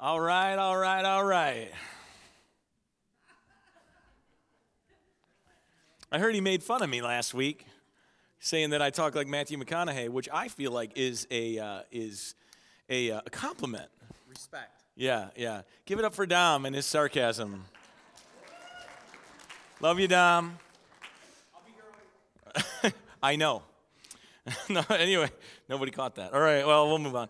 All right, all right, all right. I heard he made fun of me last week, saying that I talk like Matthew McConaughey, which I feel like is a uh, is a, uh, a compliment. Respect. Yeah, yeah. Give it up for Dom and his sarcasm. Love you, Dom. I know. no, anyway, nobody caught that. All right, well, we'll move on.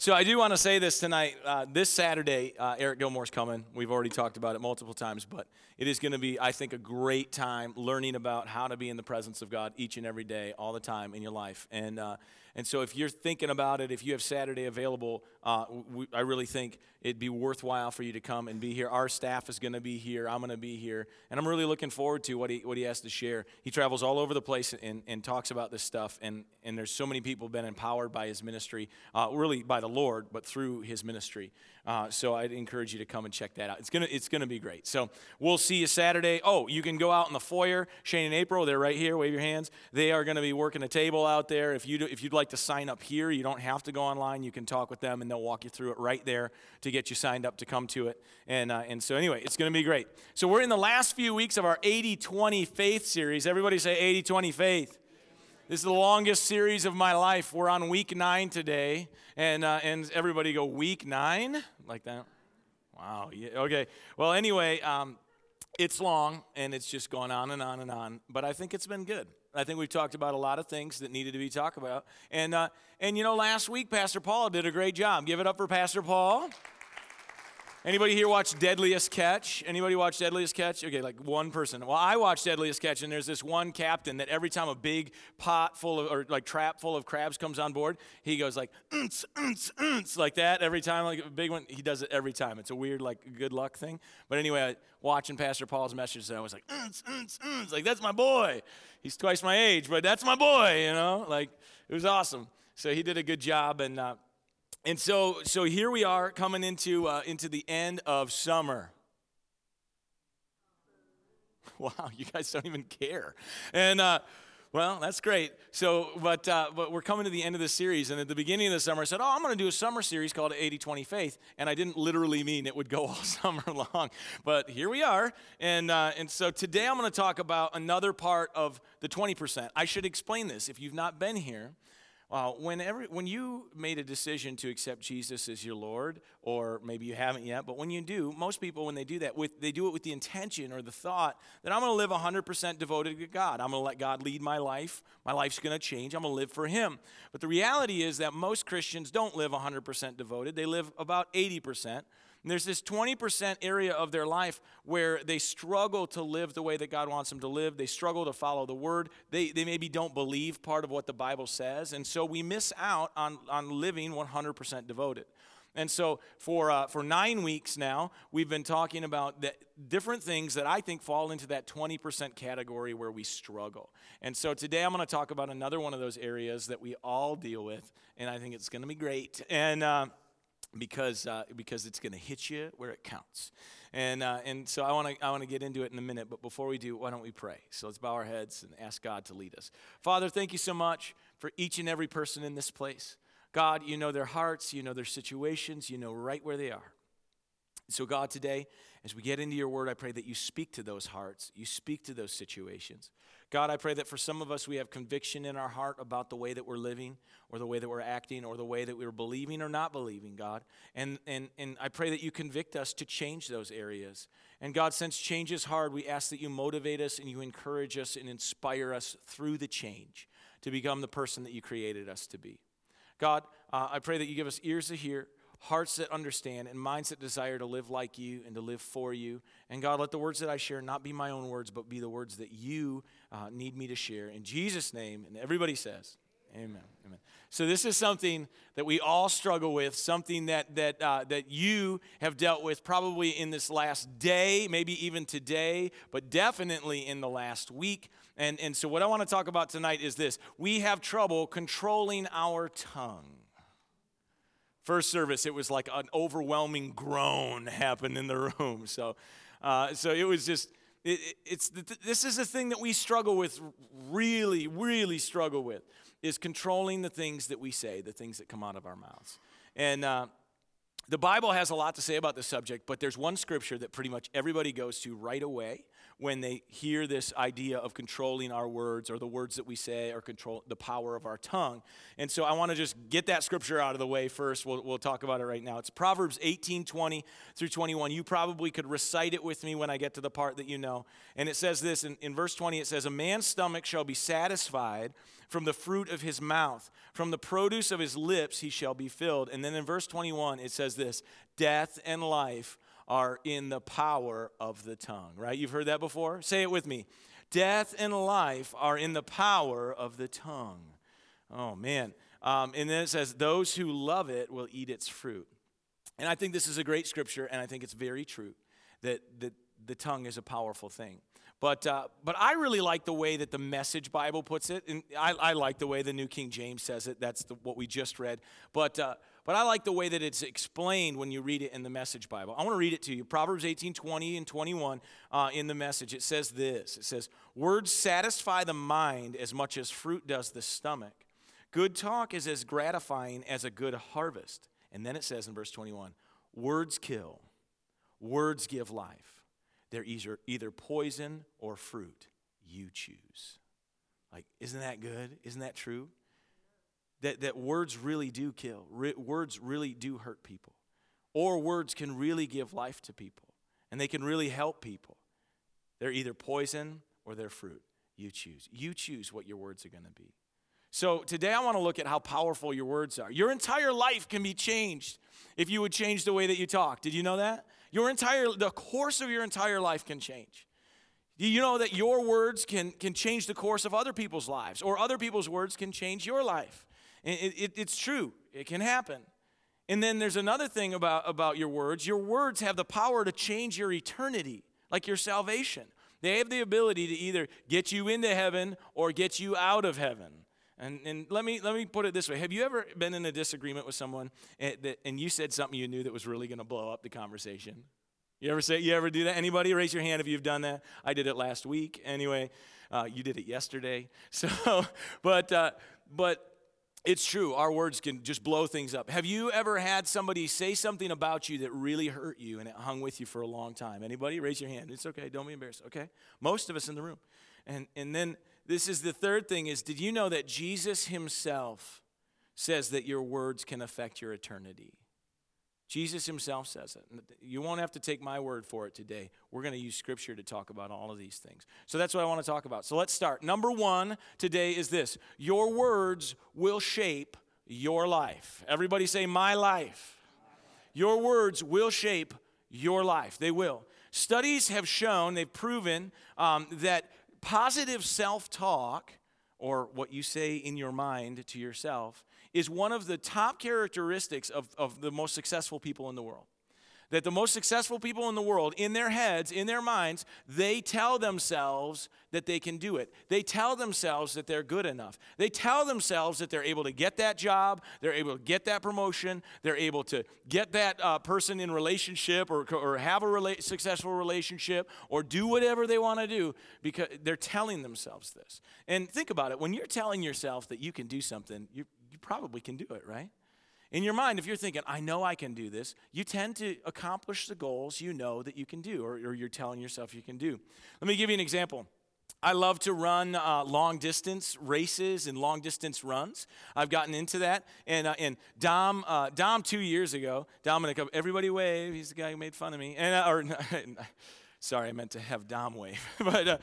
So I do want to say this tonight. Uh, this Saturday, uh, Eric Gilmour's coming. We've already talked about it multiple times, but it is going to be, I think, a great time learning about how to be in the presence of God each and every day, all the time in your life. And uh, and so if you're thinking about it, if you have Saturday available, uh, we, I really think it'd be worthwhile for you to come and be here. Our staff is going to be here. I'm going to be here, and I'm really looking forward to what he what he has to share. He travels all over the place and, and talks about this stuff, and and there's so many people been empowered by his ministry, uh, really by the Lord, but through his ministry. Uh, so I'd encourage you to come and check that out. It's gonna it's gonna be great. So we'll see you Saturday. Oh, you can go out in the foyer. Shane and April, they're right here. Wave your hands. They are to be working a table out there. If you do, if you'd like to sign up here, you don't have to go online. You can talk with them, and they'll walk you through it right there to get you signed up to come to it. And uh, and so anyway, it's to be great. So we're in the last few weeks of our 80-20 faith series. Everybody say 80-20 faith. This is the longest series of my life. We're on week nine today, and uh, and everybody go week nine like that. Wow. Yeah. Okay. Well, anyway, um, it's long and it's just gone on and on and on, but I think it's been good. I think we've talked about a lot of things that needed to be talked about, and uh, and you know, last week Pastor Paul did a great job. Give it up for Pastor Paul. Anybody here watch Deadliest Catch? Anybody watch Deadliest Catch? Okay, like one person. Well, I watched Deadliest Catch, and there's this one captain that every time a big pot full of, or like trap full of crabs comes on board, he goes like, unts, unts, unts, like that every time, like a big one. He does it every time. It's a weird, like, good luck thing. But anyway, watching Pastor Paul's message, and I was like, unts, unts, unts, like, that's my boy. He's twice my age, but that's my boy, you know? Like, it was awesome. So he did a good job, and, uh, and so, so here we are coming into, uh, into the end of summer. Wow, you guys don't even care. And, uh, well, that's great. So, but, uh, but we're coming to the end of the series. And at the beginning of the summer, I said, Oh, I'm going to do a summer series called 80 20 Faith. And I didn't literally mean it would go all summer long. But here we are. And, uh, and so today I'm going to talk about another part of the 20%. I should explain this if you've not been here. Uh, whenever, when you made a decision to accept Jesus as your Lord, or maybe you haven't yet, but when you do, most people, when they do that, with, they do it with the intention or the thought that I'm going to live 100% devoted to God. I'm going to let God lead my life. My life's going to change. I'm going to live for Him. But the reality is that most Christians don't live 100% devoted, they live about 80%. There's this 20% area of their life where they struggle to live the way that God wants them to live. They struggle to follow the word. They, they maybe don't believe part of what the Bible says. And so we miss out on, on living 100% devoted. And so for, uh, for nine weeks now, we've been talking about the different things that I think fall into that 20% category where we struggle. And so today I'm going to talk about another one of those areas that we all deal with, and I think it's going to be great. And. Uh, because uh, because it's going to hit you where it counts. And uh, and so I want to I want to get into it in a minute, but before we do, why don't we pray? So let's bow our heads and ask God to lead us. Father, thank you so much for each and every person in this place. God, you know their hearts, you know their situations, you know right where they are. So God, today, as we get into your word, I pray that you speak to those hearts, you speak to those situations. God, I pray that for some of us, we have conviction in our heart about the way that we're living, or the way that we're acting, or the way that we're believing or not believing, God. And, and, and I pray that you convict us to change those areas. And God, since change is hard, we ask that you motivate us and you encourage us and inspire us through the change to become the person that you created us to be. God, uh, I pray that you give us ears to hear hearts that understand, and minds that desire to live like you and to live for you. And God, let the words that I share not be my own words, but be the words that you uh, need me to share. In Jesus' name, and everybody says, Amen. Amen. So this is something that we all struggle with, something that that uh, that you have dealt with probably in this last day, maybe even today, but definitely in the last week. And and so what I want to talk about tonight is this: we have trouble controlling our tongue. First service, it was like an overwhelming groan happened in the room. So, uh, so it was just, it, it's this is a thing that we struggle with, really, really struggle with, is controlling the things that we say, the things that come out of our mouths. And uh, the Bible has a lot to say about this subject, but there's one scripture that pretty much everybody goes to right away when they hear this idea of controlling our words or the words that we say or control the power of our tongue. And so I want to just get that scripture out of the way first. We'll, we'll talk about it right now. It's Proverbs 18 20 through 21. You probably could recite it with me when I get to the part that you know. And it says this in, in verse 20 it says, A man's stomach shall be satisfied from the fruit of his mouth, from the produce of his lips he shall be filled. And then in verse 21 it says this Death and life are in the power of the tongue, right? You've heard that before? Say it with me. Death and life are in the power of the tongue. Oh, man. Um, and then it says, Those who love it will eat its fruit. And I think this is a great scripture, and I think it's very true that, that the tongue is a powerful thing. But, uh, but I really like the way that the Message Bible puts it. And I, I like the way the New King James says it. That's the, what we just read. But, uh, but I like the way that it's explained when you read it in the Message Bible. I want to read it to you. Proverbs 18, 20 and 21 uh, in the Message. It says this It says, Words satisfy the mind as much as fruit does the stomach. Good talk is as gratifying as a good harvest. And then it says in verse 21 Words kill, words give life. They're either, either poison or fruit. You choose. Like, isn't that good? Isn't that true? That, that words really do kill, Re- words really do hurt people, or words can really give life to people, and they can really help people. They're either poison or they're fruit. You choose. You choose what your words are going to be. So today I want to look at how powerful your words are. Your entire life can be changed if you would change the way that you talk. Did you know that? Your entire the course of your entire life can change. Do you know that your words can, can change the course of other people's lives, or other people's words can change your life? It, it, it's true, it can happen. And then there's another thing about, about your words your words have the power to change your eternity, like your salvation. They have the ability to either get you into heaven or get you out of heaven. And, and let, me, let me put it this way Have you ever been in a disagreement with someone and, that, and you said something you knew that was really going to blow up the conversation? You ever say you ever do that? Anybody raise your hand if you've done that? I did it last week. Anyway, uh, you did it yesterday. So, but uh, but it's true, our words can just blow things up. Have you ever had somebody say something about you that really hurt you and it hung with you for a long time? Anybody? Raise your hand. It's okay, don't be embarrassed. Okay? Most of us in the room. And and then this is the third thing is did you know that Jesus himself says that your words can affect your eternity? Jesus himself says it. You won't have to take my word for it today. We're going to use scripture to talk about all of these things. So that's what I want to talk about. So let's start. Number one today is this Your words will shape your life. Everybody say, My life. Your words will shape your life. They will. Studies have shown, they've proven um, that positive self talk, or what you say in your mind to yourself, is one of the top characteristics of, of the most successful people in the world. That the most successful people in the world, in their heads, in their minds, they tell themselves that they can do it. They tell themselves that they're good enough. They tell themselves that they're able to get that job, they're able to get that promotion, they're able to get that uh, person in relationship or, or have a rela- successful relationship or do whatever they want to do because they're telling themselves this. And think about it when you're telling yourself that you can do something, you probably can do it, right? In your mind, if you're thinking, I know I can do this, you tend to accomplish the goals you know that you can do, or, or you're telling yourself you can do. Let me give you an example. I love to run uh, long distance races and long distance runs. I've gotten into that. And, uh, and Dom, uh, Dom, two years ago, Dominic, everybody wave. He's the guy who made fun of me. And, uh, or, sorry, I meant to have Dom wave. but uh,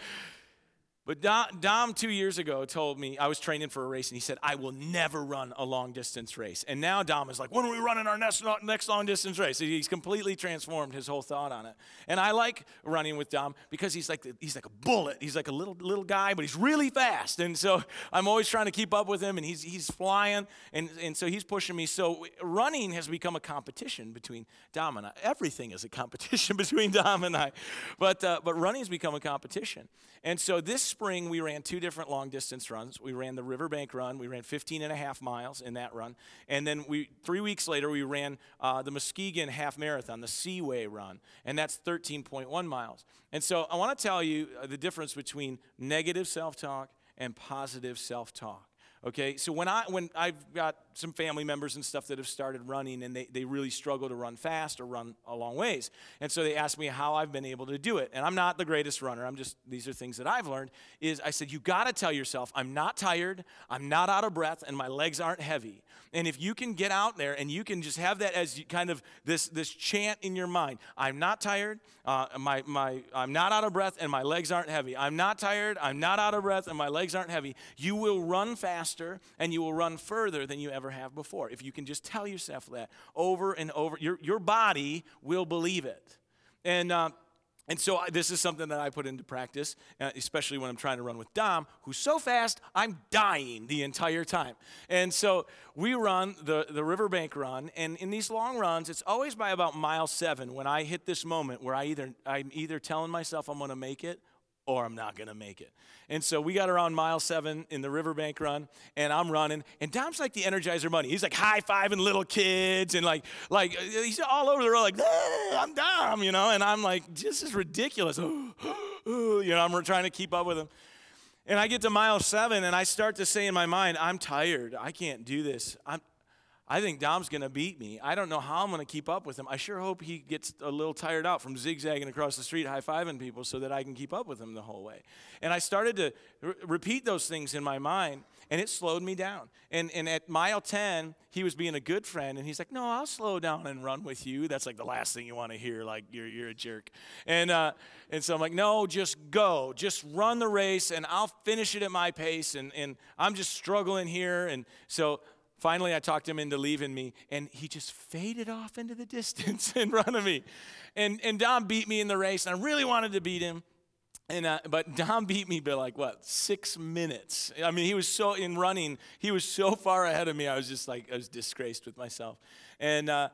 but Dom, two years ago, told me I was training for a race, and he said, I will never run a long distance race. And now Dom is like, when are we running our next, next long distance race? He's completely transformed his whole thought on it. And I like running with Dom because he's like, he's like a bullet. He's like a little, little guy, but he's really fast. And so I'm always trying to keep up with him, and he's, he's flying. And, and so he's pushing me. So running has become a competition between Dom and I. Everything is a competition between Dom and I. But, uh, but running has become a competition. And so this spring, we ran two different long distance runs. We ran the Riverbank Run. We ran 15 and a half miles in that run. And then we, three weeks later, we ran uh, the Muskegon Half Marathon, the Seaway Run. And that's 13.1 miles. And so I want to tell you uh, the difference between negative self talk and positive self talk. Okay, so when I when I've got some family members and stuff that have started running and they, they really struggle to run fast or run a long ways. And so they asked me how I've been able to do it. And I'm not the greatest runner. I'm just, these are things that I've learned is I said, you got to tell yourself, I'm not tired, I'm not out of breath, and my legs aren't heavy. And if you can get out there and you can just have that as kind of this, this chant in your mind, I'm not tired, uh, my, my, I'm not out of breath, and my legs aren't heavy. I'm not tired, I'm not out of breath, and my legs aren't heavy. You will run faster and you will run further than you ever have before. If you can just tell yourself that over and over, your, your body will believe it. And, uh, and so this is something that I put into practice, uh, especially when I'm trying to run with Dom, who's so fast, I'm dying the entire time. And so we run the, the riverbank run, and in these long runs, it's always by about mile seven when I hit this moment where I either, I'm either telling myself I'm going to make it or I'm not going to make it. And so we got around mile seven in the riverbank run, and I'm running, and Dom's like the Energizer Bunny. He's like high fiving little kids, and like, like uh, he's all over the road, like, I'm Dom, you know, and I'm like, this is ridiculous. you know, I'm trying to keep up with him. And I get to mile seven, and I start to say in my mind, I'm tired. I can't do this. I'm, I think Dom's going to beat me. I don't know how I'm going to keep up with him. I sure hope he gets a little tired out from zigzagging across the street, high fiving people, so that I can keep up with him the whole way. And I started to re- repeat those things in my mind, and it slowed me down. And, and at mile 10, he was being a good friend, and he's like, No, I'll slow down and run with you. That's like the last thing you want to hear, like, you're, you're a jerk. And, uh, and so I'm like, No, just go. Just run the race, and I'll finish it at my pace. And, and I'm just struggling here. And so, Finally, I talked him into leaving me, and he just faded off into the distance in front of me. And, and Dom beat me in the race, and I really wanted to beat him. And, uh, but Dom beat me by like what six minutes. I mean, he was so in running, he was so far ahead of me. I was just like I was disgraced with myself. And uh,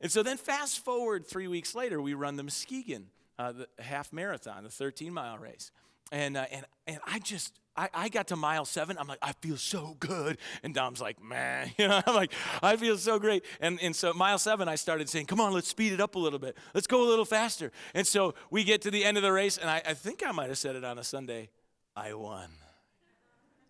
and so then fast forward three weeks later, we run the Muskegon, uh, the half marathon, the 13 mile race, and uh, and and I just I, I got to mile seven. I'm like, I feel so good. And Dom's like, man, you know, I'm like, I feel so great. And, and so mile seven, I started saying, come on, let's speed it up a little bit. Let's go a little faster. And so we get to the end of the race, and I, I think I might have said it on a Sunday. I won.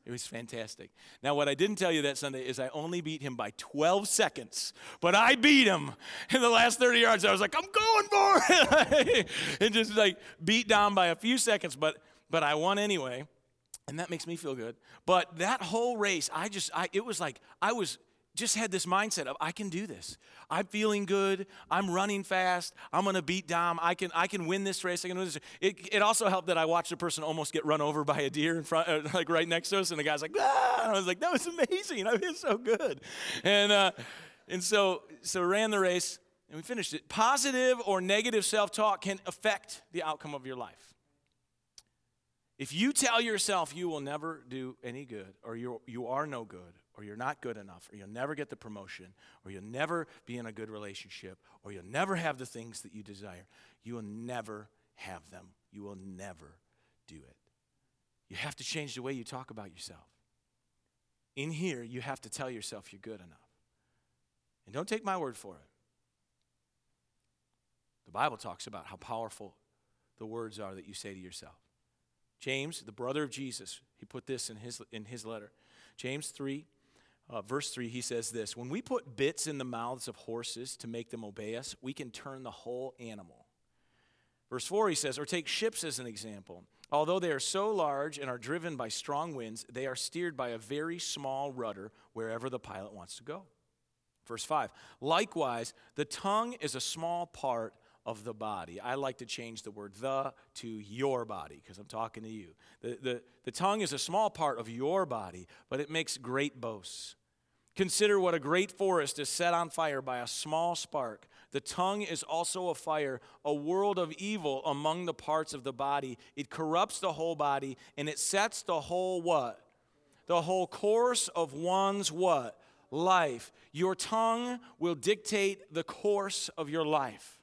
It was fantastic. Now, what I didn't tell you that Sunday is I only beat him by 12 seconds, but I beat him in the last 30 yards. I was like, I'm going for it. and just like beat down by a few seconds, but, but I won anyway and that makes me feel good. But that whole race, I just, I, it was like I was just had this mindset of I can do this. I'm feeling good. I'm running fast. I'm gonna beat Dom. I can, I can win this race. I can win this. It, it also helped that I watched a person almost get run over by a deer in front, uh, like right next to us, and the guy's like, ah! And I was like, that was amazing. I feel so good. And uh, and so so ran the race and we finished it. Positive or negative self-talk can affect the outcome of your life. If you tell yourself you will never do any good, or you you are no good, or you're not good enough, or you'll never get the promotion, or you'll never be in a good relationship, or you'll never have the things that you desire, you will never have them. You will never do it. You have to change the way you talk about yourself. In here, you have to tell yourself you're good enough. And don't take my word for it. The Bible talks about how powerful the words are that you say to yourself. James, the brother of Jesus, he put this in his, in his letter. James 3, uh, verse 3, he says this When we put bits in the mouths of horses to make them obey us, we can turn the whole animal. Verse 4, he says, Or take ships as an example. Although they are so large and are driven by strong winds, they are steered by a very small rudder wherever the pilot wants to go. Verse 5 Likewise, the tongue is a small part of the body. I like to change the word the to your body because I'm talking to you. The, the, the tongue is a small part of your body, but it makes great boasts. Consider what a great forest is set on fire by a small spark. The tongue is also a fire, a world of evil among the parts of the body. It corrupts the whole body and it sets the whole what? The whole course of one's what? Life. Your tongue will dictate the course of your life.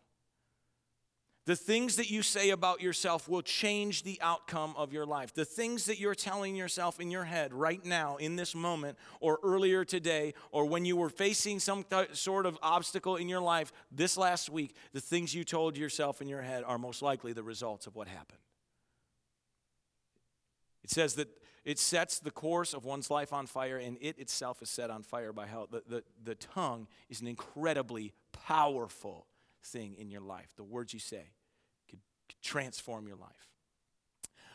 The things that you say about yourself will change the outcome of your life. The things that you're telling yourself in your head right now, in this moment, or earlier today, or when you were facing some th- sort of obstacle in your life this last week, the things you told yourself in your head are most likely the results of what happened. It says that it sets the course of one's life on fire, and it itself is set on fire by hell. The, the, the tongue is an incredibly powerful thing in your life. The words you say transform your life.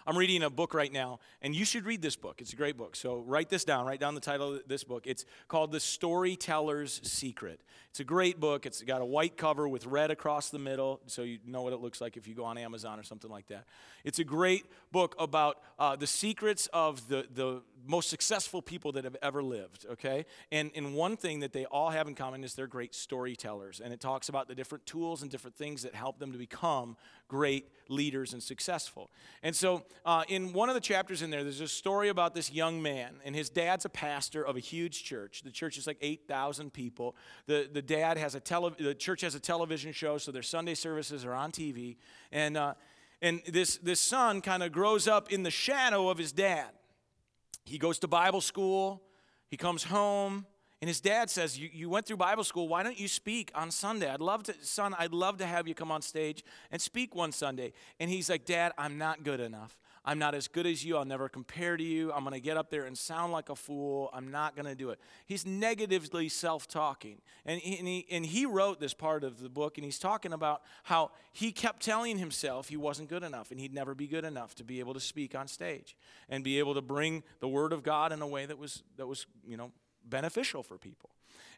I'm reading a book right now, and you should read this book. It's a great book. So write this down. Write down the title of this book. It's called The Storyteller's Secret. It's a great book. It's got a white cover with red across the middle, so you know what it looks like if you go on Amazon or something like that. It's a great book about uh, the secrets of the, the most successful people that have ever lived, okay? And, and one thing that they all have in common is they're great storytellers. And it talks about the different tools and different things that help them to become great leaders and successful. And so, uh, in one of the chapters in there, there's a story about this young man, and his dad's a pastor of a huge church. The church is like 8,000 people. The, the dad has a tele- the church has a television show, so their Sunday services are on TV. And, uh, and this, this son kind of grows up in the shadow of his dad. He goes to Bible school, he comes home, and his dad says, you, you went through Bible school. Why don't you speak on Sunday? I'd love to, son, I'd love to have you come on stage and speak one Sunday. And he's like, Dad, I'm not good enough. I'm not as good as you. I'll never compare to you. I'm going to get up there and sound like a fool. I'm not going to do it. He's negatively self talking. And he, and, he, and he wrote this part of the book, and he's talking about how he kept telling himself he wasn't good enough and he'd never be good enough to be able to speak on stage and be able to bring the word of God in a way that was, that was you know, beneficial for people.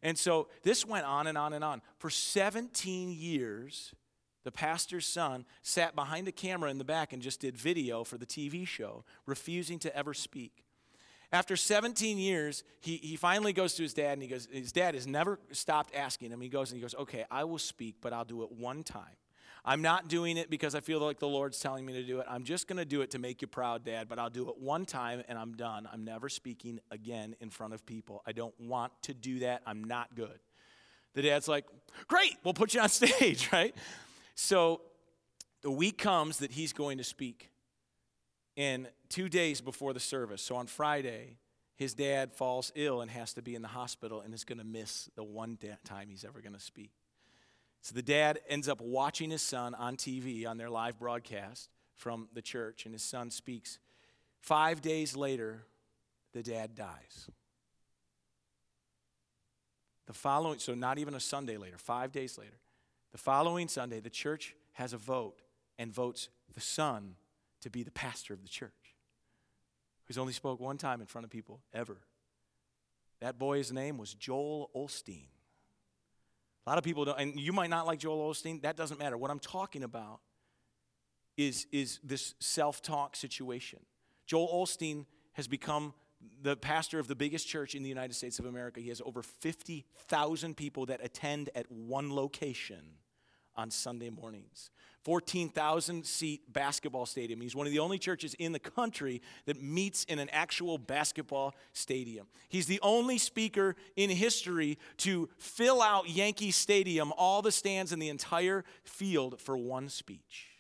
And so this went on and on and on. For 17 years, the pastor's son sat behind a camera in the back and just did video for the TV show, refusing to ever speak. After 17 years, he, he finally goes to his dad and he goes, his dad has never stopped asking him. He goes and he goes, okay, I will speak, but I'll do it one time. I'm not doing it because I feel like the Lord's telling me to do it. I'm just going to do it to make you proud, Dad, but I'll do it one time and I'm done. I'm never speaking again in front of people. I don't want to do that. I'm not good. The dad's like, Great, we'll put you on stage, right? So the week comes that he's going to speak. And two days before the service, so on Friday, his dad falls ill and has to be in the hospital and is going to miss the one time he's ever going to speak. So the dad ends up watching his son on TV on their live broadcast from the church, and his son speaks. Five days later, the dad dies. The following, so not even a Sunday later, five days later, the following Sunday, the church has a vote and votes the son to be the pastor of the church, who's only spoke one time in front of people ever. That boy's name was Joel Osteen. A lot of people don't, and you might not like Joel Osteen. That doesn't matter. What I'm talking about is, is this self talk situation. Joel Osteen has become the pastor of the biggest church in the United States of America. He has over 50,000 people that attend at one location on Sunday mornings. 14,000 seat basketball stadium. He's one of the only churches in the country that meets in an actual basketball stadium. He's the only speaker in history to fill out Yankee Stadium, all the stands in the entire field for one speech.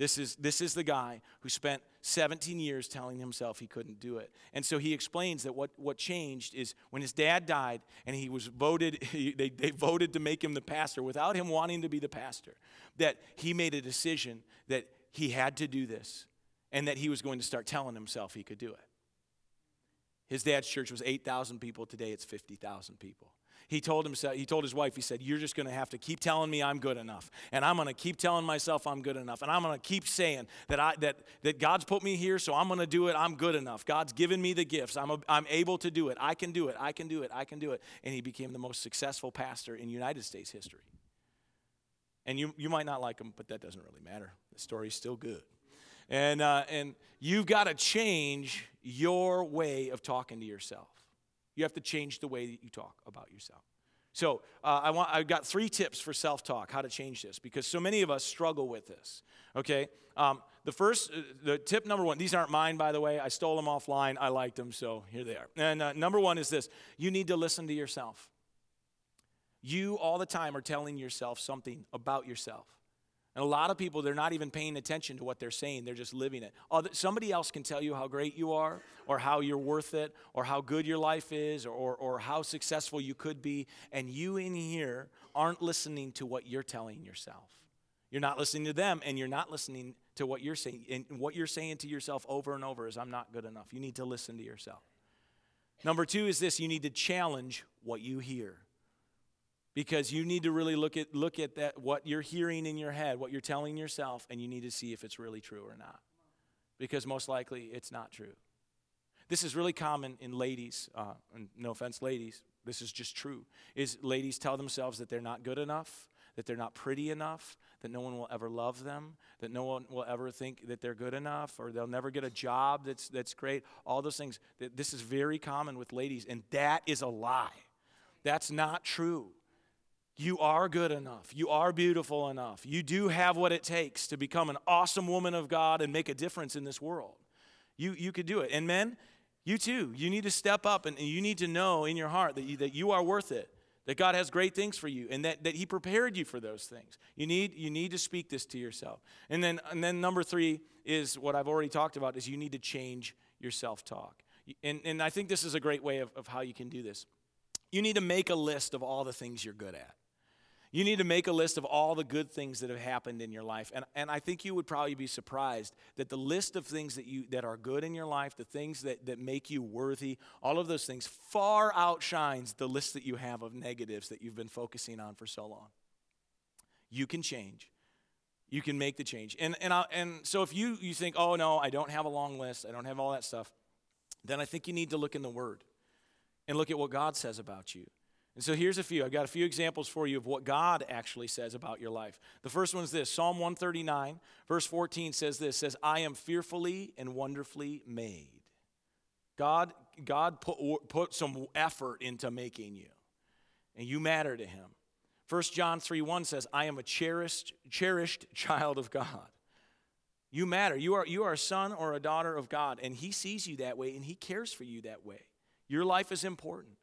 This is, this is the guy who spent 17 years telling himself he couldn't do it. And so he explains that what, what changed is when his dad died and he was voted, he, they, they voted to make him the pastor without him wanting to be the pastor, that he made a decision that he had to do this and that he was going to start telling himself he could do it. His dad's church was 8,000 people. Today it's 50,000 people he told himself, he told his wife, he said, You're just gonna have to keep telling me I'm good enough. And I'm gonna keep telling myself I'm good enough. And I'm gonna keep saying that I that that God's put me here, so I'm gonna do it. I'm good enough. God's given me the gifts. I'm, a, I'm able to do it. I can do it. I can do it. I can do it. And he became the most successful pastor in United States history. And you, you might not like him, but that doesn't really matter. The story's still good. And, uh, and you've got to change your way of talking to yourself. You have to change the way that you talk about yourself. So uh, I want, I've got three tips for self-talk, how to change this, because so many of us struggle with this. Okay, um, the first, uh, the tip number one. These aren't mine, by the way. I stole them offline. I liked them, so here they are. And uh, number one is this: you need to listen to yourself. You all the time are telling yourself something about yourself. And a lot of people, they're not even paying attention to what they're saying, they're just living it. somebody else can tell you how great you are, or how you're worth it, or how good your life is, or, or, or how successful you could be, and you in here aren't listening to what you're telling yourself. You're not listening to them, and you're not listening to what you're saying. And what you're saying to yourself over and over is, I'm not good enough. You need to listen to yourself. Number two is this you need to challenge what you hear. Because you need to really look at, look at that, what you're hearing in your head, what you're telling yourself, and you need to see if it's really true or not. Because most likely it's not true. This is really common in ladies, uh, no offense, ladies, this is just true, is ladies tell themselves that they're not good enough, that they're not pretty enough, that no one will ever love them, that no one will ever think that they're good enough, or they'll never get a job that's, that's great. All those things. This is very common with ladies, and that is a lie. That's not true. You are good enough. You are beautiful enough. You do have what it takes to become an awesome woman of God and make a difference in this world. You, you could do it. And men, you too. You need to step up and, you need to know in your heart that you, that you are worth it that God has great things for you and that, that He prepared you for those things. You need, you need to speak this to yourself. And then, and then number three is what I've already talked about is you need to change your self-talk. And, and I think this is a great way of, of how you can do this. You need to make a list of all the things you're good at. You need to make a list of all the good things that have happened in your life. And, and I think you would probably be surprised that the list of things that, you, that are good in your life, the things that, that make you worthy, all of those things far outshines the list that you have of negatives that you've been focusing on for so long. You can change. You can make the change. And, and, I, and so if you, you think, oh no, I don't have a long list, I don't have all that stuff, then I think you need to look in the Word and look at what God says about you. And so here's a few. I've got a few examples for you of what God actually says about your life. The first one is this Psalm 139, verse 14 says this says, I am fearfully and wonderfully made. God, God put, put some effort into making you, and you matter to him. 1 John 3 1 says, I am a cherished, cherished child of God. You matter. You are, you are a son or a daughter of God, and he sees you that way, and he cares for you that way. Your life is important.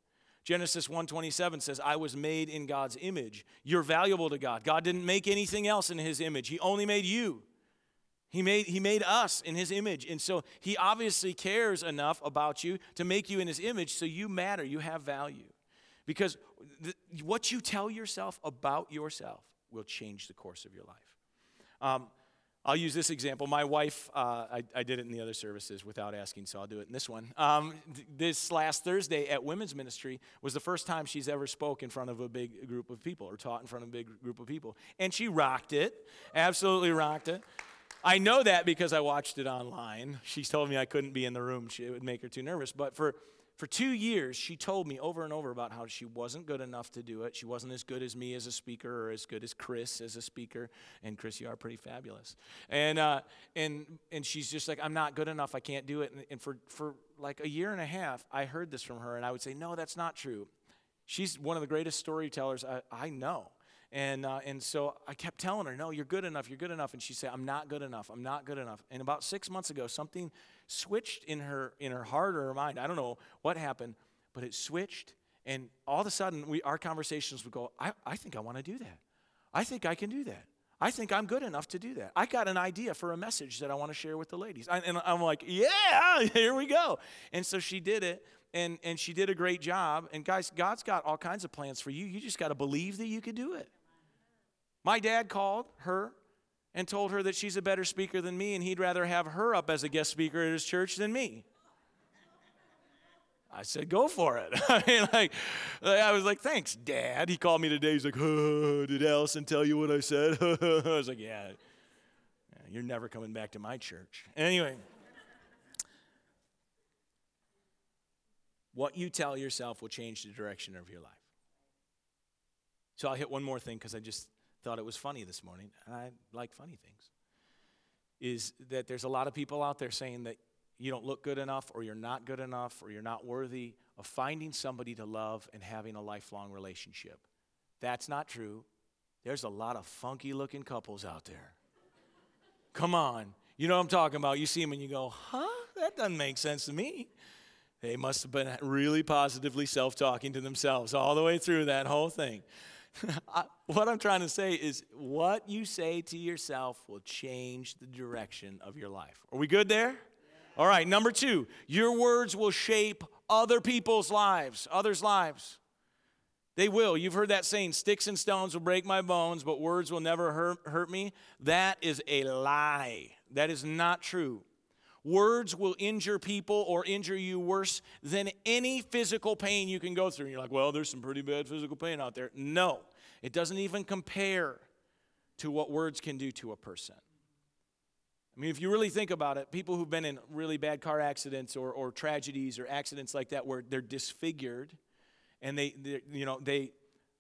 Genesis 1:27 says, "I was made in God's image. You're valuable to God. God didn't make anything else in his image. He only made you. He made, he made us in his image. And so he obviously cares enough about you to make you in his image so you matter, you have value. Because the, what you tell yourself about yourself will change the course of your life. Um, I'll use this example. My wife, uh, I, I, did it in the other services without asking, so I'll do it in this one. Um, th- this last Thursday at Women's Ministry was the first time she's ever spoke in front of a big group of people or taught in front of a big group of people. And she rocked it, absolutely rocked it. I know that because I watched it online. She told me I couldn't be in the room, she, it would make her too nervous. But for for two years, she told me over and over about how she wasn't good enough to do it. She wasn't as good as me as a speaker or as good as Chris as a speaker. And Chris, you are pretty fabulous. And, uh, and, and she's just like, I'm not good enough. I can't do it. And, and for, for like a year and a half, I heard this from her. And I would say, No, that's not true. She's one of the greatest storytellers I, I know. And, uh, and so I kept telling her, no, you're good enough, you're good enough. And she said, I'm not good enough, I'm not good enough. And about six months ago, something switched in her, in her heart or her mind. I don't know what happened, but it switched. And all of a sudden, we, our conversations would go, I, I think I want to do that. I think I can do that. I think I'm good enough to do that. I got an idea for a message that I want to share with the ladies. I, and I'm like, yeah, here we go. And so she did it, and, and she did a great job. And guys, God's got all kinds of plans for you. You just got to believe that you can do it. My dad called her and told her that she's a better speaker than me and he'd rather have her up as a guest speaker at his church than me. I said, go for it. I mean, like, I was like, thanks, Dad. He called me today. He's like, oh, did Allison tell you what I said? I was like, yeah, you're never coming back to my church. Anyway, what you tell yourself will change the direction of your life. So I'll hit one more thing because I just thought it was funny this morning, and I like funny things, is that there's a lot of people out there saying that you don't look good enough, or you're not good enough, or you're not worthy of finding somebody to love and having a lifelong relationship. That's not true. There's a lot of funky looking couples out there. Come on. You know what I'm talking about. You see them and you go, huh? That doesn't make sense to me. They must have been really positively self talking to themselves all the way through that whole thing. what I'm trying to say is what you say to yourself will change the direction of your life. Are we good there? Yeah. All right, number two, your words will shape other people's lives, others' lives. They will. You've heard that saying, sticks and stones will break my bones, but words will never hurt, hurt me. That is a lie. That is not true. Words will injure people or injure you worse than any physical pain you can go through. And you're like, well, there's some pretty bad physical pain out there. No, it doesn't even compare to what words can do to a person. I mean, if you really think about it, people who've been in really bad car accidents or, or tragedies or accidents like that where they're disfigured and they, you know, they,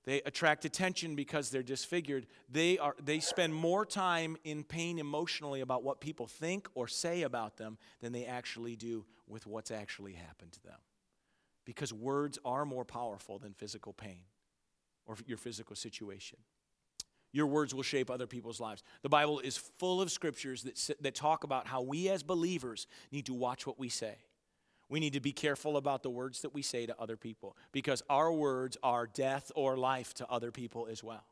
they attract attention because they're disfigured, they, are, they spend more time in pain emotionally about what people think or say about them than they actually do with what's actually happened to them. Because words are more powerful than physical pain or your physical situation. Your words will shape other people's lives. The Bible is full of scriptures that, that talk about how we as believers need to watch what we say. We need to be careful about the words that we say to other people because our words are death or life to other people as well.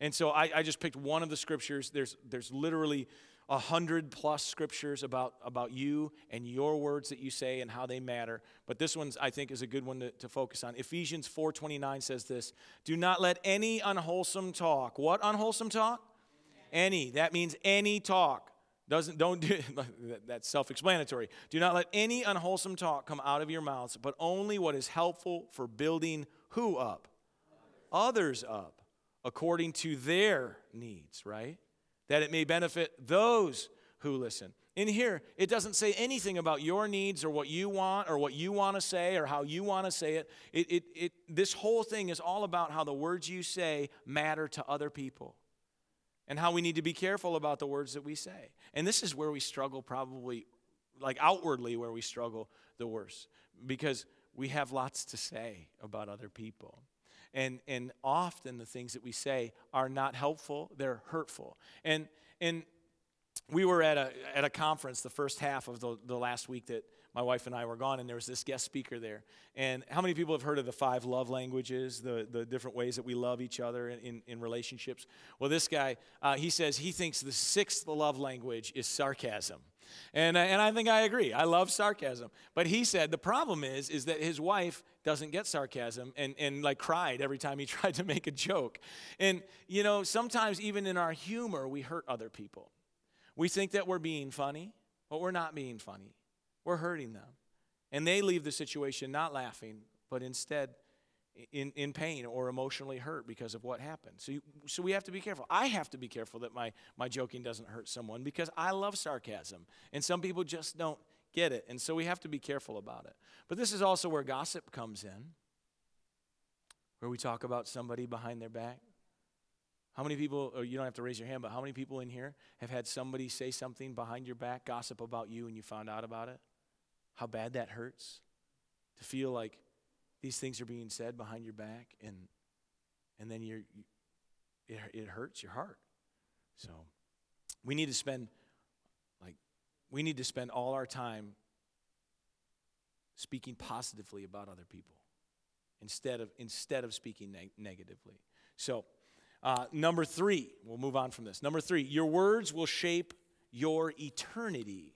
And so I, I just picked one of the scriptures. There's, there's literally a hundred plus scriptures about, about you and your words that you say and how they matter. But this one's, I think, is a good one to, to focus on. Ephesians 4.29 says this, Do not let any unwholesome talk. What unwholesome talk? Any. That means any talk. Doesn't, don't do, that's self-explanatory. Do not let any unwholesome talk come out of your mouths, but only what is helpful for building who up? Others up, according to their needs, right? That it may benefit those who listen. In here, it doesn't say anything about your needs or what you want or what you want to say or how you want to say it. It, it, it. This whole thing is all about how the words you say matter to other people and how we need to be careful about the words that we say. And this is where we struggle, probably, like outwardly, where we struggle the worst because we have lots to say about other people. And, and often the things that we say are not helpful, they're hurtful. And, and we were at a, at a conference the first half of the, the last week that my wife and I were gone, and there was this guest speaker there. And how many people have heard of the five love languages, the, the different ways that we love each other in, in, in relationships? Well, this guy, uh, he says he thinks the sixth love language is sarcasm. And, uh, and I think I agree. I love sarcasm. But he said the problem is, is that his wife doesn't get sarcasm and, and like cried every time he tried to make a joke. And, you know, sometimes even in our humor, we hurt other people. We think that we're being funny, but we're not being funny. We're hurting them. And they leave the situation not laughing, but instead in, in pain or emotionally hurt because of what happened. So, you, so we have to be careful. I have to be careful that my, my joking doesn't hurt someone because I love sarcasm. And some people just don't get it. And so we have to be careful about it. But this is also where gossip comes in, where we talk about somebody behind their back. How many people, or you don't have to raise your hand, but how many people in here have had somebody say something behind your back, gossip about you, and you found out about it? How bad that hurts to feel like these things are being said behind your back, and and then you're, you, it, it hurts your heart. So we need to spend like we need to spend all our time speaking positively about other people instead of instead of speaking neg- negatively. So uh, number three, we'll move on from this. Number three, your words will shape your eternity.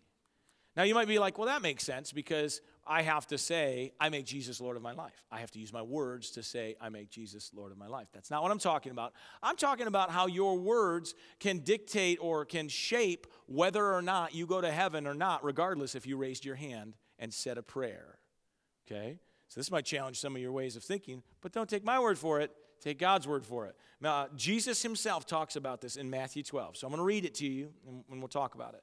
Now you might be like, well, that makes sense because I have to say, I make Jesus Lord of my life. I have to use my words to say, I make Jesus Lord of my life. That's not what I'm talking about. I'm talking about how your words can dictate or can shape whether or not you go to heaven or not, regardless if you raised your hand and said a prayer. Okay? So this might challenge some of your ways of thinking, but don't take my word for it. Take God's word for it. Now, Jesus himself talks about this in Matthew 12. So I'm going to read it to you and we'll talk about it.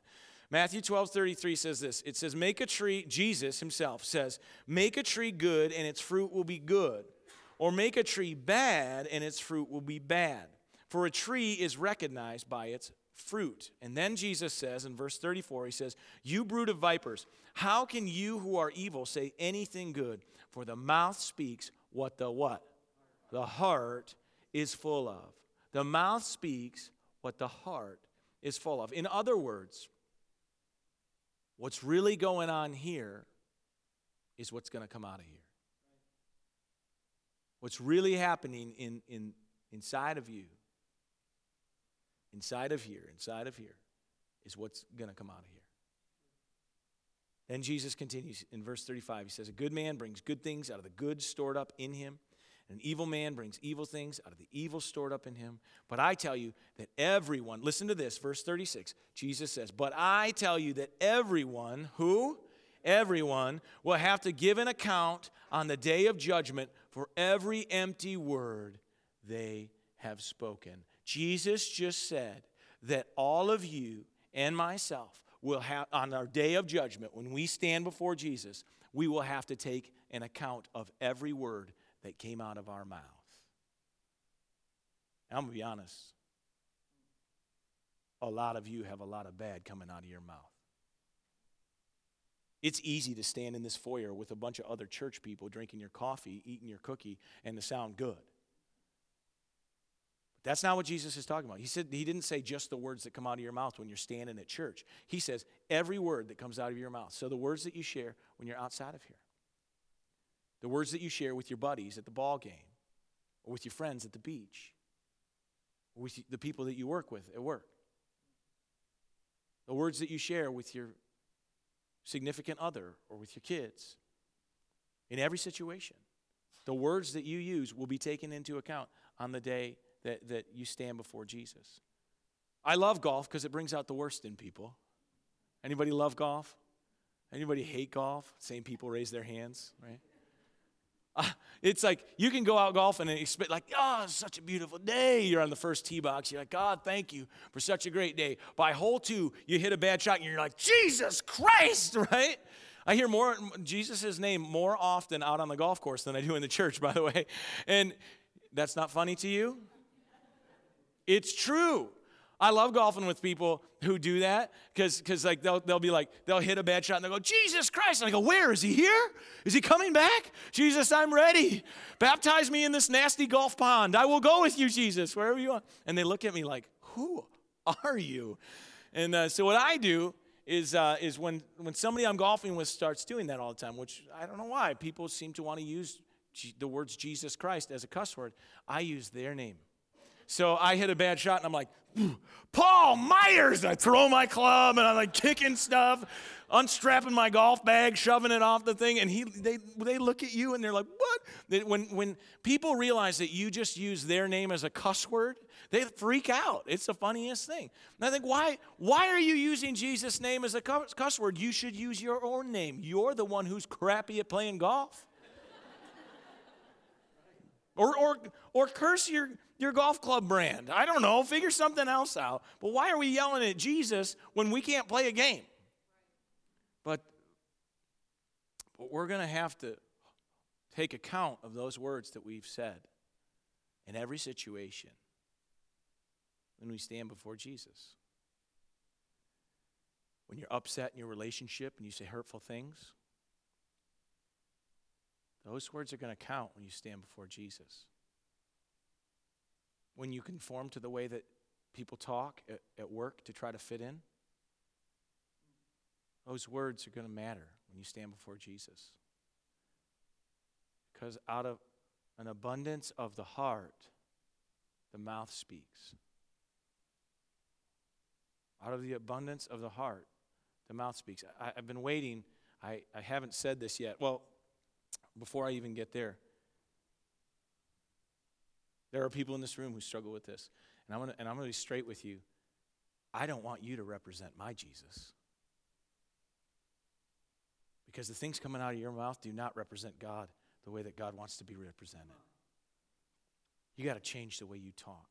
Matthew 12, 33 says this It says, Make a tree, Jesus himself says, Make a tree good and its fruit will be good, or make a tree bad and its fruit will be bad. For a tree is recognized by its fruit. And then Jesus says in verse 34, He says, You brood of vipers, how can you who are evil say anything good? For the mouth speaks what the what? The heart is full of. The mouth speaks what the heart is full of. In other words, What's really going on here is what's going to come out of here. What's really happening in, in, inside of you, inside of here, inside of here, is what's going to come out of here. Then Jesus continues in verse 35. He says, A good man brings good things out of the good stored up in him. An evil man brings evil things out of the evil stored up in him. But I tell you that everyone, listen to this, verse 36. Jesus says, But I tell you that everyone, who? Everyone will have to give an account on the day of judgment for every empty word they have spoken. Jesus just said that all of you and myself will have, on our day of judgment, when we stand before Jesus, we will have to take an account of every word that came out of our mouth. I'm going to be honest. A lot of you have a lot of bad coming out of your mouth. It's easy to stand in this foyer with a bunch of other church people drinking your coffee, eating your cookie, and to sound good. But that's not what Jesus is talking about. He said he didn't say just the words that come out of your mouth when you're standing at church. He says every word that comes out of your mouth. So the words that you share when you're outside of here the words that you share with your buddies at the ball game, or with your friends at the beach, or with the people that you work with at work, the words that you share with your significant other or with your kids. In every situation, the words that you use will be taken into account on the day that, that you stand before Jesus. I love golf because it brings out the worst in people. Anybody love golf? Anybody hate golf? Same people raise their hands, right? Uh, it's like you can go out golfing and expect, like, oh, it's such a beautiful day. You're on the first tee box. You're like, God, thank you for such a great day. By hole two, you hit a bad shot and you're like, Jesus Christ, right? I hear more Jesus' name more often out on the golf course than I do in the church, by the way. And that's not funny to you? It's true. I love golfing with people who do that because because like they'll, they'll be like they'll hit a bad shot and they'll go Jesus Christ. And I go where? Is he here? Is he coming back? Jesus I'm ready. Baptize me in this nasty golf pond. I will go with you Jesus wherever you want and they look at me like who are you? And uh, so what I do is uh, is when when somebody I'm golfing with starts doing that all the time which I don't know why people seem to want to use the words Jesus Christ as a cuss word. I use their name. So I hit a bad shot and I'm like, Paul Myers. I throw my club and I'm like kicking stuff, unstrapping my golf bag, shoving it off the thing. And he, they, they look at you and they're like, what? When, when people realize that you just use their name as a cuss word, they freak out. It's the funniest thing. And I think, why, why are you using Jesus' name as a cuss word? You should use your own name. You're the one who's crappy at playing golf. or, or, or curse your your golf club brand. I don't know, figure something else out. But why are we yelling at Jesus when we can't play a game? But, but we're going to have to take account of those words that we've said in every situation when we stand before Jesus. When you're upset in your relationship and you say hurtful things, those words are going to count when you stand before Jesus when you conform to the way that people talk at, at work to try to fit in, those words are going to matter when you stand before Jesus. Because out of an abundance of the heart, the mouth speaks. Out of the abundance of the heart, the mouth speaks. I, have been waiting. I, I haven't said this yet. Well, before I even get there, there are people in this room who struggle with this. And I'm going to be straight with you. I don't want you to represent my Jesus. Because the things coming out of your mouth do not represent God the way that God wants to be represented. You got to change the way you talk.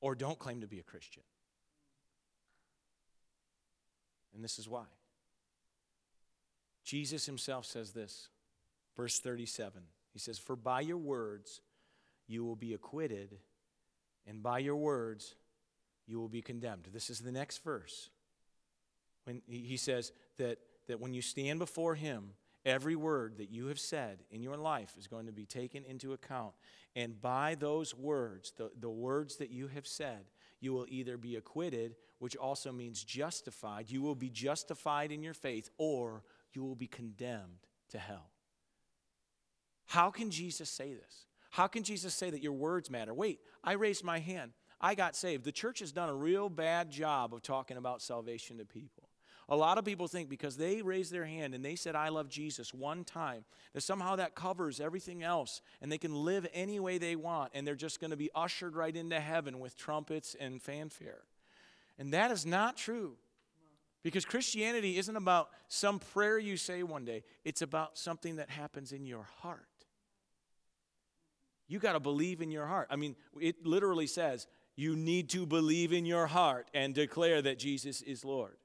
Or don't claim to be a Christian. And this is why. Jesus himself says this, verse 37. He says, For by your words you will be acquitted, and by your words, you will be condemned. This is the next verse. When he says that, that when you stand before him, every word that you have said in your life is going to be taken into account. And by those words, the, the words that you have said, you will either be acquitted, which also means justified, you will be justified in your faith, or you will be condemned to hell. How can Jesus say this? How can Jesus say that your words matter? Wait, I raised my hand. I got saved. The church has done a real bad job of talking about salvation to people. A lot of people think because they raised their hand and they said, I love Jesus one time, that somehow that covers everything else and they can live any way they want and they're just going to be ushered right into heaven with trumpets and fanfare. And that is not true. Because Christianity isn't about some prayer you say one day, it's about something that happens in your heart. You got to believe in your heart. I mean, it literally says you need to believe in your heart and declare that Jesus is Lord.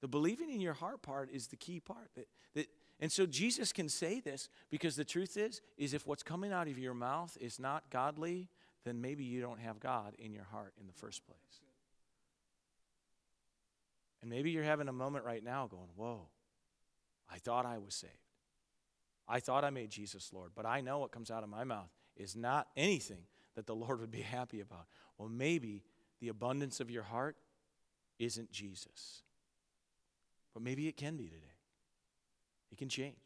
The believing in your heart part is the key part. That, that, and so Jesus can say this because the truth is, is if what's coming out of your mouth is not godly, then maybe you don't have God in your heart in the first place. And maybe you're having a moment right now going, Whoa, I thought I was saved. I thought I made Jesus Lord, but I know what comes out of my mouth is not anything that the Lord would be happy about. Well, maybe the abundance of your heart isn't Jesus. But maybe it can be today. It can change.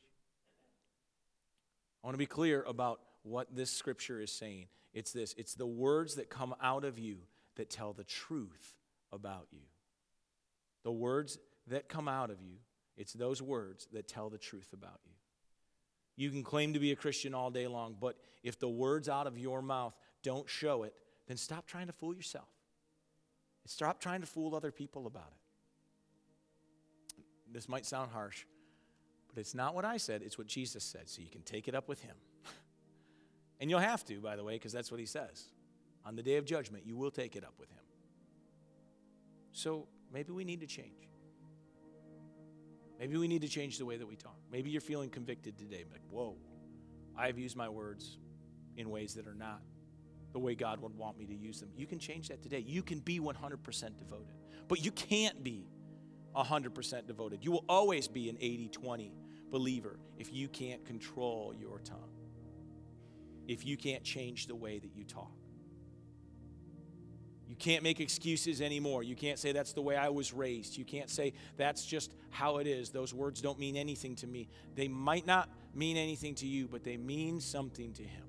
I want to be clear about what this scripture is saying. It's this it's the words that come out of you that tell the truth about you. The words that come out of you, it's those words that tell the truth about you. You can claim to be a Christian all day long, but if the words out of your mouth don't show it, then stop trying to fool yourself. Stop trying to fool other people about it. This might sound harsh, but it's not what I said, it's what Jesus said, so you can take it up with him. and you'll have to, by the way, because that's what he says. On the day of judgment, you will take it up with him. So maybe we need to change. Maybe we need to change the way that we talk. Maybe you're feeling convicted today, like, whoa, I've used my words in ways that are not the way God would want me to use them. You can change that today. You can be 100% devoted, but you can't be 100% devoted. You will always be an 80 20 believer if you can't control your tongue, if you can't change the way that you talk. You can't make excuses anymore. You can't say that's the way I was raised. You can't say that's just how it is. Those words don't mean anything to me. They might not mean anything to you, but they mean something to Him.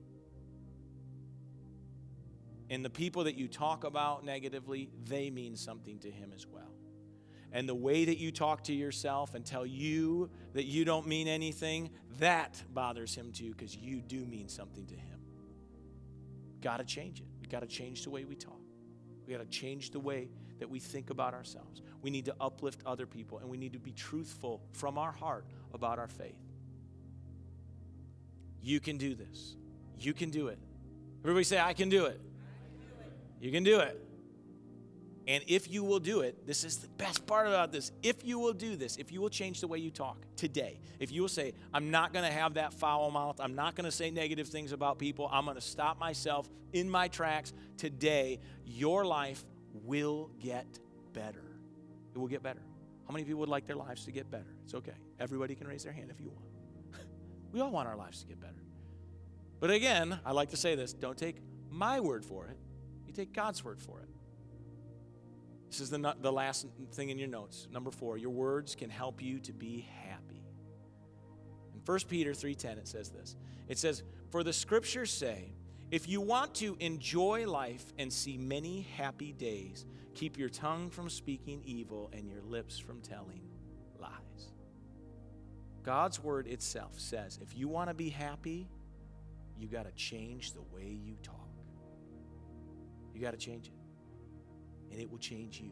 And the people that you talk about negatively, they mean something to Him as well. And the way that you talk to yourself and tell you that you don't mean anything, that bothers Him too, because you do mean something to Him. Got to change it. We got to change the way we talk. We got to change the way that we think about ourselves. We need to uplift other people, and we need to be truthful from our heart about our faith. You can do this. You can do it. Everybody say, I can do it. You can do it. And if you will do it, this is the best part about this. If you will do this, if you will change the way you talk today, if you will say, I'm not going to have that foul mouth, I'm not going to say negative things about people, I'm going to stop myself in my tracks today, your life will get better. It will get better. How many of you would like their lives to get better? It's okay. Everybody can raise their hand if you want. we all want our lives to get better. But again, I like to say this don't take my word for it, you take God's word for it. This is the, the last thing in your notes. Number four, your words can help you to be happy. In 1 Peter 3.10, it says this. It says, For the scriptures say, if you want to enjoy life and see many happy days, keep your tongue from speaking evil and your lips from telling lies. God's word itself says if you want to be happy, you got to change the way you talk. You got to change it and it will change you.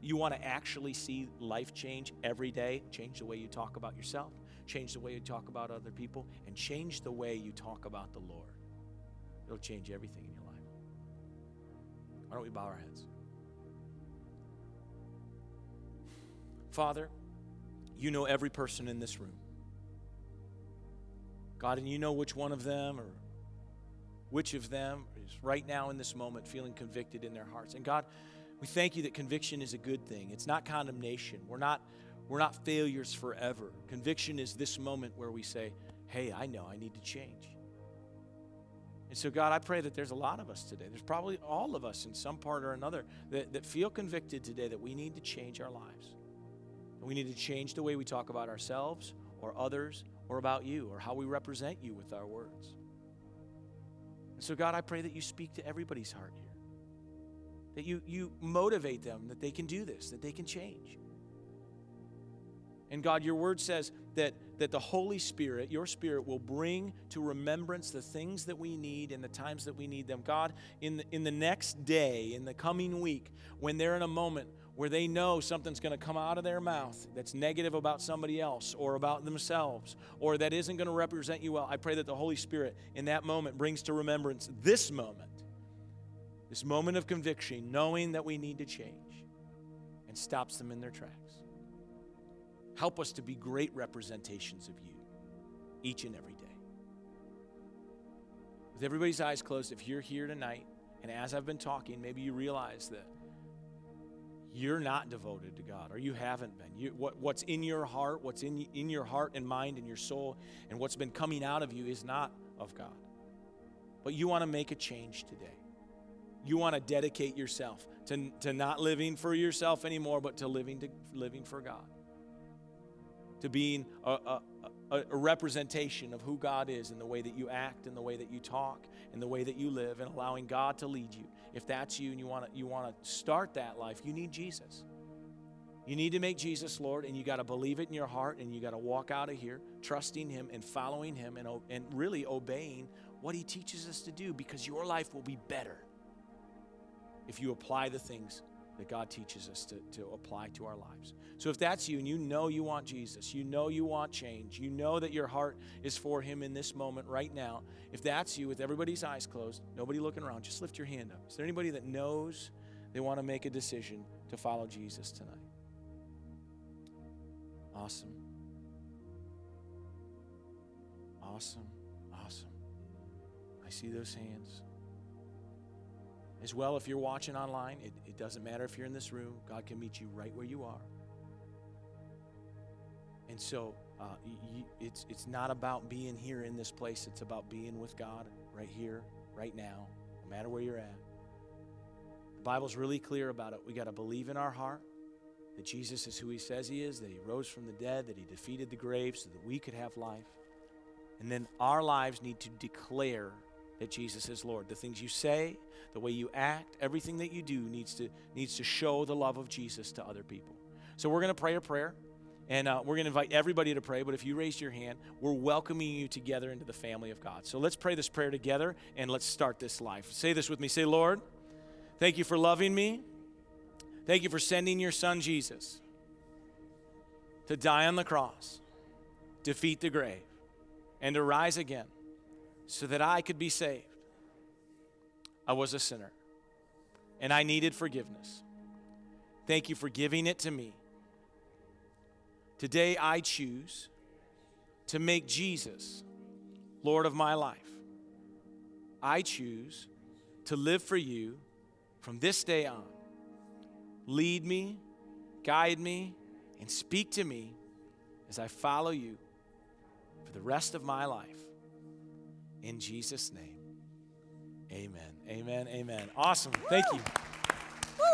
You want to actually see life change every day, change the way you talk about yourself, change the way you talk about other people, and change the way you talk about the Lord. It'll change everything in your life. Why don't we bow our heads? Father, you know every person in this room. God, and you know which one of them or which of them is right now in this moment feeling convicted in their hearts. And God, we thank you that conviction is a good thing. It's not condemnation. We're not, we're not failures forever. Conviction is this moment where we say, hey, I know I need to change. And so, God, I pray that there's a lot of us today. There's probably all of us in some part or another that, that feel convicted today that we need to change our lives. We need to change the way we talk about ourselves or others or about you or how we represent you with our words. And so, God, I pray that you speak to everybody's heart here that you, you motivate them that they can do this, that they can change. And God, your word says that, that the Holy Spirit, your Spirit, will bring to remembrance the things that we need in the times that we need them. God, in the, in the next day, in the coming week, when they're in a moment where they know something's going to come out of their mouth that's negative about somebody else or about themselves or that isn't going to represent you well, I pray that the Holy Spirit in that moment brings to remembrance this moment, this moment of conviction, knowing that we need to change, and stops them in their tracks. Help us to be great representations of you each and every day. With everybody's eyes closed, if you're here tonight, and as I've been talking, maybe you realize that you're not devoted to God, or you haven't been. You, what, what's in your heart, what's in, in your heart and mind and your soul, and what's been coming out of you is not of God. But you want to make a change today. You want to dedicate yourself to, to not living for yourself anymore, but to living, to living for God. To being a, a, a, representation of who God is in the way that you act, in the way that you talk, in the way that you live, and allowing God to lead you. If that's you and you want to you want to start that life, you need Jesus. You need to make Jesus Lord, and you got to believe it in your heart, and you got to walk out of here trusting Him and following Him and, and really obeying what He teaches us to do because your life will be better if you apply the things that God teaches us to, to apply to our lives. So if that's you and you know you want Jesus, you know you want change, you know that your heart is for Him in this moment right now, if that's you with everybody's eyes closed, nobody looking around, just lift your hand up. Is there anybody that knows they want to make a decision to follow Jesus tonight? Awesome. Awesome. Awesome. I see those hands. As well, if you're watching online, it, it doesn't matter if you're in this room, God can meet you right where you are. And so uh, you, it's, it's not about being here in this place, it's about being with God right here, right now, no matter where you're at. The Bible's really clear about it. We got to believe in our heart that Jesus is who he says he is, that he rose from the dead, that he defeated the grave so that we could have life. And then our lives need to declare that Jesus is Lord. The things you say, the way you act, everything that you do needs to needs to show the love of Jesus to other people. So we're going to pray a prayer. And uh, we're going to invite everybody to pray, but if you raise your hand, we're welcoming you together into the family of God. So let's pray this prayer together and let's start this life. Say this with me. Say, Lord, thank you for loving me. Thank you for sending your son Jesus to die on the cross, defeat the grave, and to rise again so that I could be saved. I was a sinner and I needed forgiveness. Thank you for giving it to me. Today I choose to make Jesus Lord of my life. I choose to live for you from this day on. Lead me, guide me, and speak to me as I follow you for the rest of my life. In Jesus' name, amen. Amen. Amen. Awesome. Thank you.